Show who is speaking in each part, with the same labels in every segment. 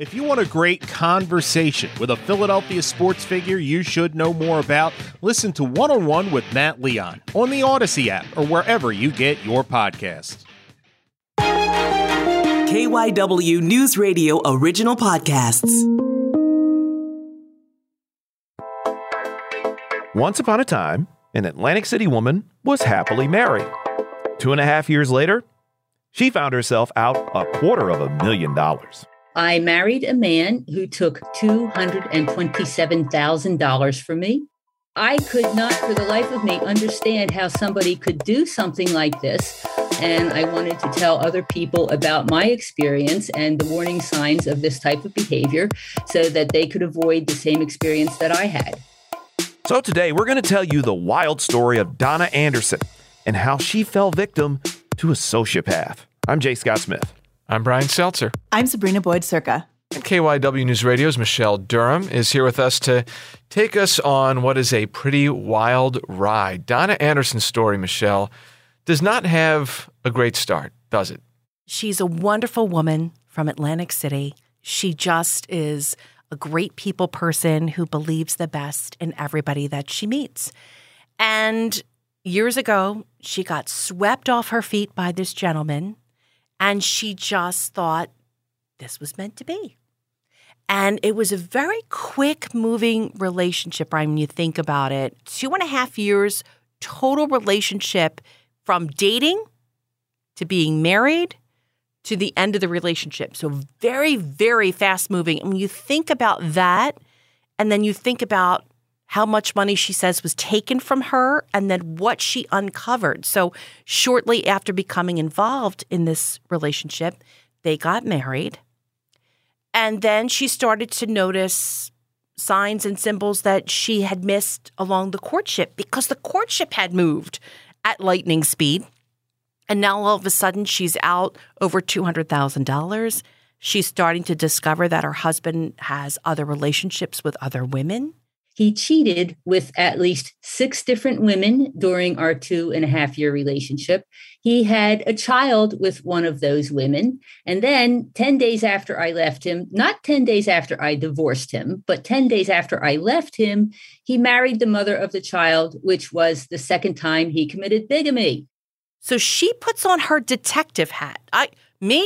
Speaker 1: If you want a great conversation with a Philadelphia sports figure you should know more about, listen to One on One with Matt Leon on the Odyssey app or wherever you get your podcasts.
Speaker 2: KYW News Radio original podcasts.
Speaker 3: Once upon a time, an Atlantic City woman was happily married. Two and a half years later, she found herself out a quarter of a million dollars.
Speaker 4: I married a man who took $227,000 from me. I could not, for the life of me, understand how somebody could do something like this. And I wanted to tell other people about my experience and the warning signs of this type of behavior so that they could avoid the same experience that I had.
Speaker 3: So today, we're going to tell you the wild story of Donna Anderson and how she fell victim to a sociopath. I'm Jay Scott Smith.
Speaker 5: I'm Brian Seltzer.
Speaker 6: I'm Sabrina Boyd Surka.
Speaker 5: And KYW News Radio's Michelle Durham is here with us to take us on what is a pretty wild ride. Donna Anderson's story, Michelle, does not have a great start, does it?
Speaker 6: She's a wonderful woman from Atlantic City. She just is a great people person who believes the best in everybody that she meets. And years ago, she got swept off her feet by this gentleman and she just thought this was meant to be. And it was a very quick moving relationship, Brian, when you think about it. Two and a half years total relationship from dating to being married to the end of the relationship. So very, very fast moving. And when you think about that, and then you think about how much money she says was taken from her and then what she uncovered. So, shortly after becoming involved in this relationship, they got married. And then she started to notice signs and symbols that she had missed along the courtship because the courtship had moved at lightning speed. And now all of a sudden she's out over $200,000. She's starting to discover that her husband has other relationships with other women.
Speaker 4: He cheated with at least six different women during our two and a half year relationship. He had a child with one of those women. And then 10 days after I left him, not 10 days after I divorced him, but 10 days after I left him, he married the mother of the child, which was the second time he committed bigamy.
Speaker 6: So she puts on her detective hat. I me,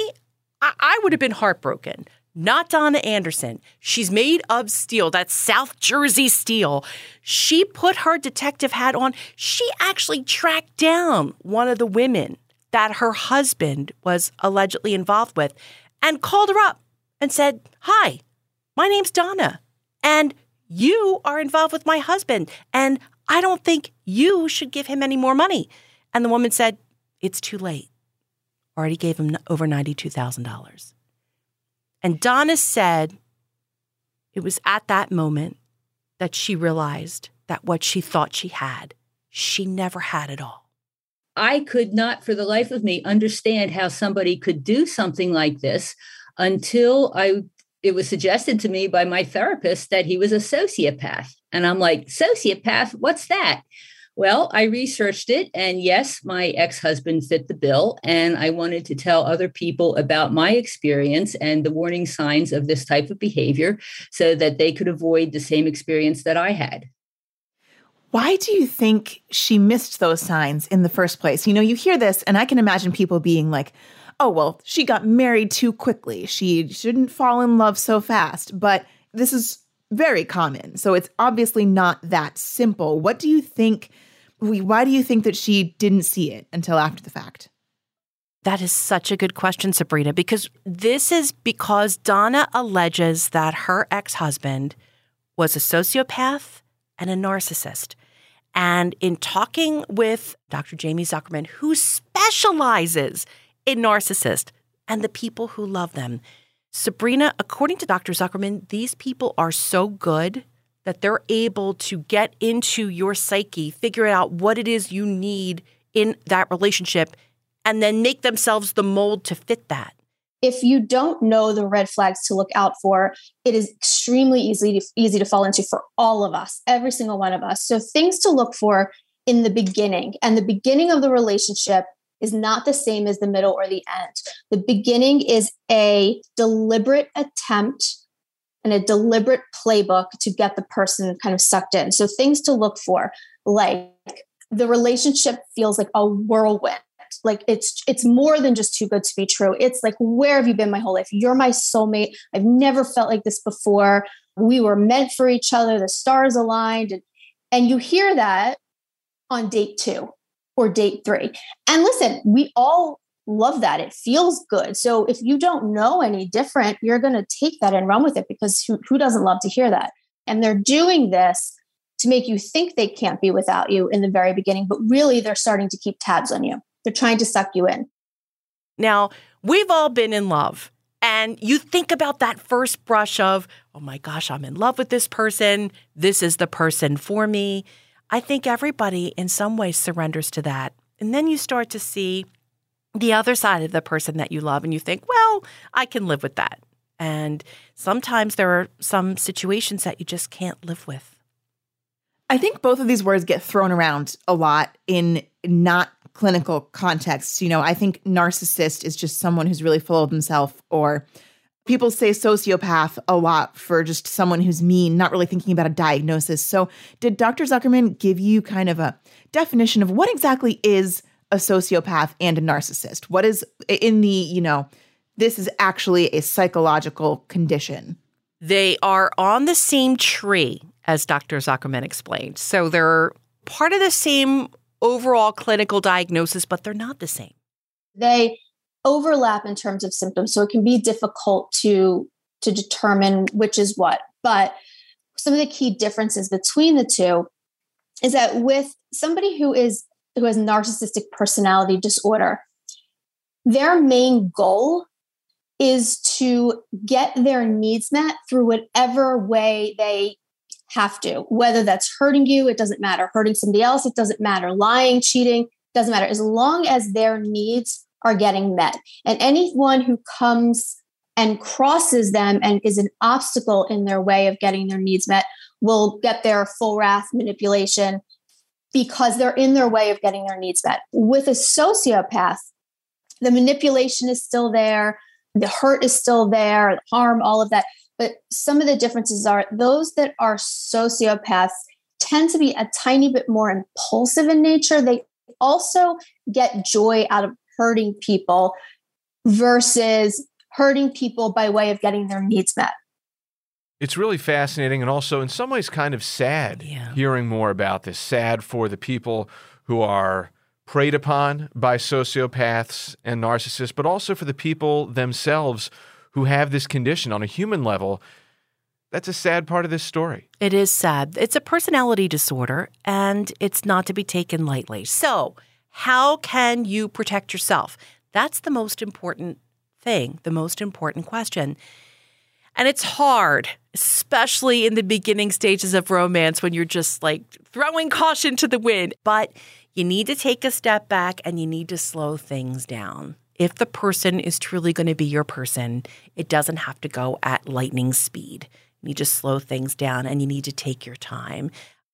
Speaker 6: I, I would have been heartbroken not Donna Anderson. She's made of steel. That's South Jersey steel. She put her detective hat on. She actually tracked down one of the women that her husband was allegedly involved with and called her up and said, Hi, my name's Donna, and you are involved with my husband, and I don't think you should give him any more money. And the woman said, It's too late. Already gave him over $92,000. And Donna said it was at that moment that she realized that what she thought she had, she never had at all.
Speaker 4: I could not, for the life of me, understand how somebody could do something like this until I it was suggested to me by my therapist that he was a sociopath. And I'm like, sociopath, what's that? Well, I researched it, and yes, my ex husband fit the bill. And I wanted to tell other people about my experience and the warning signs of this type of behavior so that they could avoid the same experience that I had.
Speaker 7: Why do you think she missed those signs in the first place? You know, you hear this, and I can imagine people being like, oh, well, she got married too quickly. She shouldn't fall in love so fast. But this is very common. So it's obviously not that simple. What do you think? Why do you think that she didn't see it until after the fact?
Speaker 6: That is such a good question, Sabrina, because this is because Donna alleges that her ex husband was a sociopath and a narcissist. And in talking with Dr. Jamie Zuckerman, who specializes in narcissists and the people who love them, Sabrina, according to Dr. Zuckerman, these people are so good that they're able to get into your psyche, figure out what it is you need in that relationship, and then make themselves the mold to fit that.
Speaker 8: If you don't know the red flags to look out for, it is extremely easy to, easy to fall into for all of us, every single one of us. So things to look for in the beginning and the beginning of the relationship is not the same as the middle or the end. The beginning is a deliberate attempt and a deliberate playbook to get the person kind of sucked in. So things to look for, like the relationship feels like a whirlwind. Like it's it's more than just too good to be true. It's like where have you been my whole life? You're my soulmate. I've never felt like this before. We were meant for each other. The stars aligned and and you hear that on date 2 or date 3. And listen, we all love that. It feels good. So if you don't know any different, you're going to take that and run with it because who, who doesn't love to hear that? And they're doing this to make you think they can't be without you in the very beginning, but really they're starting to keep tabs on you. They're trying to suck you in.
Speaker 6: Now, we've all been in love. And you think about that first brush of, oh my gosh, I'm in love with this person. This is the person for me. I think everybody in some way surrenders to that. And then you start to see the other side of the person that you love and you think, well, I can live with that. And sometimes there are some situations that you just can't live with.
Speaker 7: I think both of these words get thrown around a lot in not clinical contexts. You know, I think narcissist is just someone who's really full of himself, or people say sociopath a lot for just someone who's mean, not really thinking about a diagnosis. So, did Dr. Zuckerman give you kind of a definition of what exactly is a sociopath and a narcissist? What is in the, you know, this is actually a psychological condition?
Speaker 6: They are on the same tree, as Dr. Zuckerman explained. So they're part of the same overall clinical diagnosis, but they're not the same.
Speaker 8: They overlap in terms of symptoms. So it can be difficult to to determine which is what. But some of the key differences between the two is that with somebody who is who has narcissistic personality disorder, their main goal is to get their needs met through whatever way they have to, whether that's hurting you, it doesn't matter, hurting somebody else, it doesn't matter, lying, cheating, doesn't matter, as long as their needs are getting met. And anyone who comes and crosses them and is an obstacle in their way of getting their needs met will get their full wrath manipulation because they're in their way of getting their needs met. With a sociopath, the manipulation is still there, the hurt is still there, the harm, all of that. But some of the differences are those that are sociopaths tend to be a tiny bit more impulsive in nature. They also get joy out of hurting people versus hurting people by way of getting their needs met.
Speaker 5: It's really fascinating and also, in some ways, kind of sad
Speaker 6: Yeah.
Speaker 5: hearing more about this. Sad for the people who are preyed upon by sociopaths and narcissists, but also for the people themselves who have this condition on a human level. That's a sad part of this story.
Speaker 6: It is sad. It's a personality disorder and it's not to be taken lightly. So, how can you protect yourself? That's the most important thing, the most important question. And it's hard, especially in the beginning stages of romance when you're just like throwing caution to the wind. But you need to take a step back and you need to slow things down. If the person is truly going to be your person, it doesn't have to go at lightning speed. You need to slow things down and you need to take your time.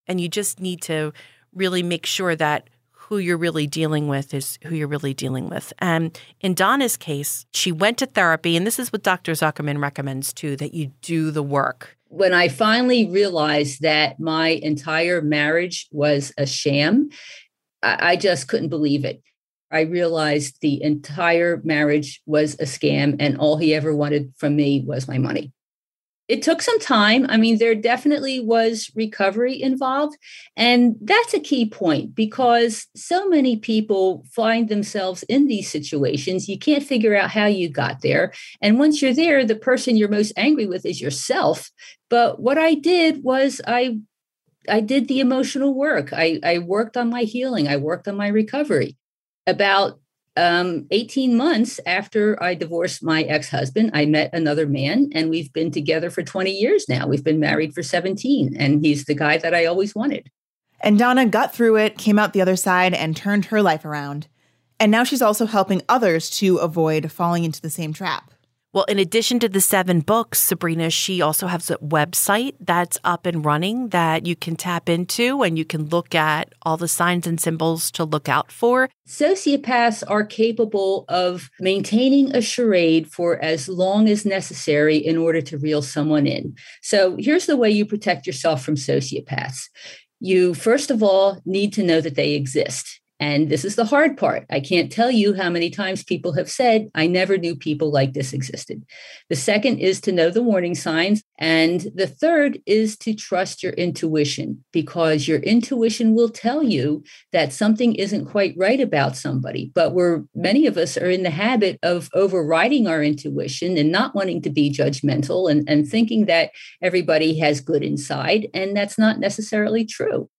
Speaker 6: And you just need to really make sure that who you're really dealing with is who you're really dealing with. And in Donna's case, she went to therapy, and this is what Dr. Zuckerman recommends too that you do the work.
Speaker 4: when I finally realized that my entire marriage was a sham, I, just couldn't believe it. I realized the entire marriage was a scam, and all he ever wanted from me was my money. It took some time. I mean, there definitely was recovery involved. And that's a key point because so many people find themselves in these situations. You can't figure out how you got there. And once you're there, the person you're most angry with is yourself. But what I did was I I did the emotional work. I, I worked on my healing. I worked on my recovery. About um, 18 months after I divorced my ex husband, I met another man, and we've been together for 20 years now. We've been married for 17, and he's the guy that I always wanted.
Speaker 7: And Donna got through it, came out the other side, and turned her life around. And now she's also helping others to avoid falling into the same trap.
Speaker 6: Well, in addition to the seven books, Sabrina, she also has a website that's up and running that you can tap into and you can look at all the signs and symbols to look out for.
Speaker 4: Sociopaths are capable of maintaining a charade for as long as necessary in order to reel someone in. So here's the way you protect yourself from sociopaths. You, first of all, need to know that they exist. And this is the hard part. I can't tell you how many times people have said, I never knew people like this existed. The second is to know the warning signs. And the third is to trust your intuition because your intuition will tell you that something isn't quite right about somebody. But we're many of us are in the habit of overriding our intuition and not wanting to be judgmental and, and thinking that everybody has good inside. And that's not necessarily true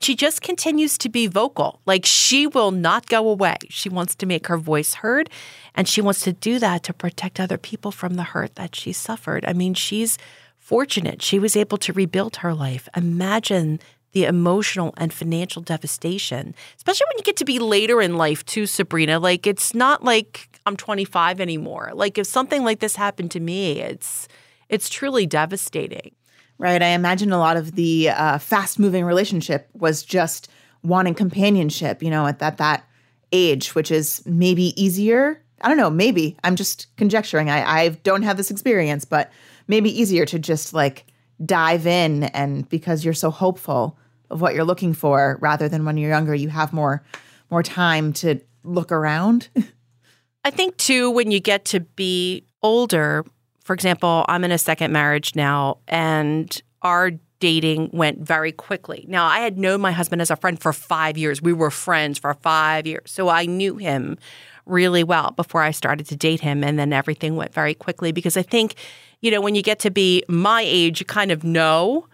Speaker 6: she just continues to be vocal. Like she will not go away. She wants to make her voice heard and she wants to do that to protect other people from the hurt that she suffered. I mean, she's fortunate. She was able to rebuild her life. Imagine the emotional and financial devastation, especially when you get to be later in life too, Sabrina. Like it's not like I'm 25 anymore. Like if something like this happened to me, it's it's truly devastating
Speaker 7: right? I imagine a lot of the uh, fast moving relationship was just wanting companionship, you know, at that, that age, which is maybe easier. I don't know, maybe. I'm just conjecturing. I, I don't have this experience, but maybe easier to just like dive in and because you're so hopeful of what you're looking for rather than when you're younger, you have more more time to look around.
Speaker 6: I think too when you get to be older, for example, I'm in a second marriage now, and our dating went very quickly. Now, I had known my husband as a friend for five years. We were friends for five years. So I knew him really well before I started to date him. And then everything went very quickly because I think, you know, when you get to be my age, you kind of know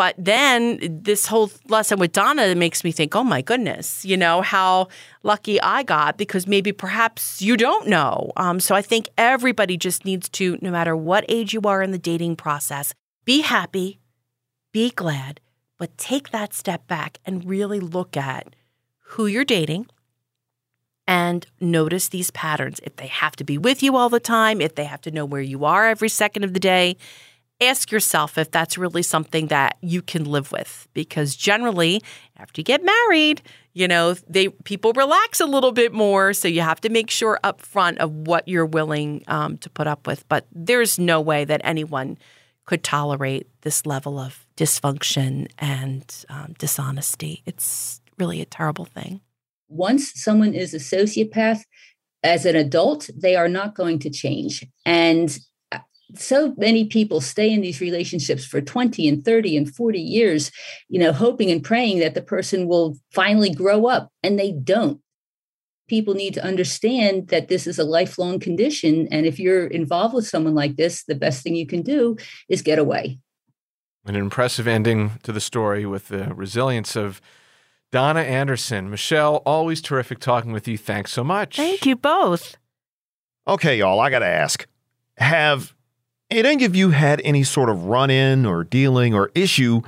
Speaker 6: but then this whole lesson with Donna makes me think, oh my goodness, you know, how lucky I got because maybe perhaps you don't know. Um, so I think everybody just needs to, no matter what age you are in the dating process, be happy, be glad, but take that step back and really look at who you're dating and notice these patterns. If they have to be with you all the time, if they have to know where you are every second of the day, ask yourself if that's really something that you can live with. Because generally after you get married you know they people relax a little bit more. So you have to make sure up front of what you're willing um, to put up with. But there's no way that anyone could tolerate this level of dysfunction and um, dishonesty. It's really a terrible thing.
Speaker 4: Once someone is a sociopath as an adult they are not going to change. And so many people stay in these relationships for 20 and 30 and 40 years you know hoping and praying that the person will finally grow up and they don't people need to understand that this is a lifelong condition and if you're involved with someone like this the best thing you can do is get away
Speaker 5: an impressive ending to the story with the resilience of Donna Anderson. Michelle, always terrific talking with you. Thanks so much.
Speaker 6: Thank you both.
Speaker 3: Okay, y'all, I got to ask. Have had any of you had any sort of run in or dealing or issue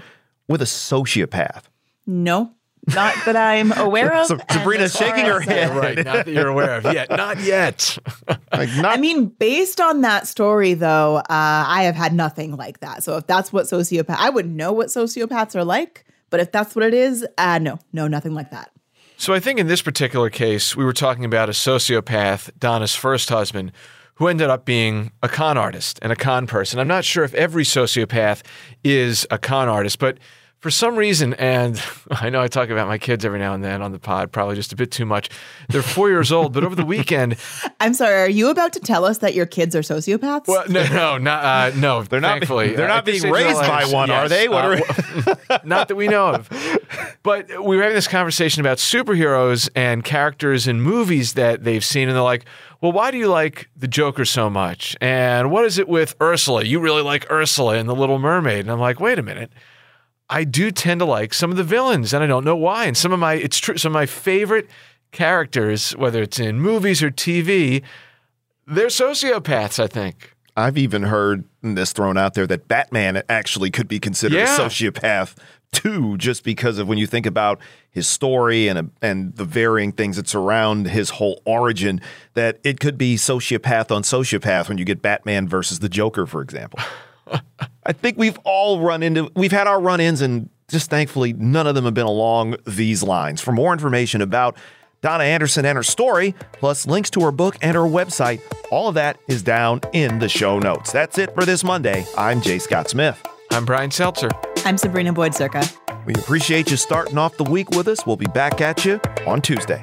Speaker 3: with a sociopath?
Speaker 7: No. Not that I'm aware of.
Speaker 3: Sabrina's shaking her head.
Speaker 5: right, not that you're aware of yet. Not yet.
Speaker 7: like not- I mean, based on that story, though, uh, I have had nothing like that. So if that's what sociopath, I would know what sociopaths are like. But if that's what it is, uh, no, no, nothing like that.
Speaker 5: So I think in this particular case, we were talking about a sociopath, Donna's first husband, who ended up being a con artist and a con person. I'm not sure if every sociopath is a con artist, but for some reason, and I know I talk about my kids every now and then on the pod, probably just a bit too much. They're four years old, but over the weekend,
Speaker 7: I'm sorry. Are you about to tell us that your kids are sociopaths?
Speaker 5: Well, no, no, not uh, no.
Speaker 3: They're
Speaker 5: not.
Speaker 3: Thankfully, they're not being raised by one, yes, are they? What
Speaker 5: uh, are not that we know of. But we were having this conversation about superheroes and characters in movies that they've seen, and they're like, well, why do you like the Joker so much? And what is it with Ursula? You really like Ursula in The Little Mermaid. And I'm like, wait a minute. I do tend to like some of the villains, and I don't know why. And some of my, it's true, some of my favorite characters, whether it's in movies or TV, they're sociopaths, I think.
Speaker 3: I've even heard this thrown out there that Batman actually could be considered
Speaker 5: Yeah.
Speaker 3: a sociopath too, just because of when you think about his story and and the varying things that surround his whole origin. That it could be sociopath on sociopath when you get Batman versus the Joker, for example. I think we've all run into we've had our run-ins and just thankfully none of them have been along these lines. For more information about Donna Anderson and her story, plus links to her book and her website, all of that is down in the show notes. That's it for this Monday. I'm Jay Scott Smith.
Speaker 5: I'm Brian Seltzer.
Speaker 7: I'm Sabrina Boyd Surka.
Speaker 3: We appreciate you starting off the week with us. We'll be back at you on Tuesday.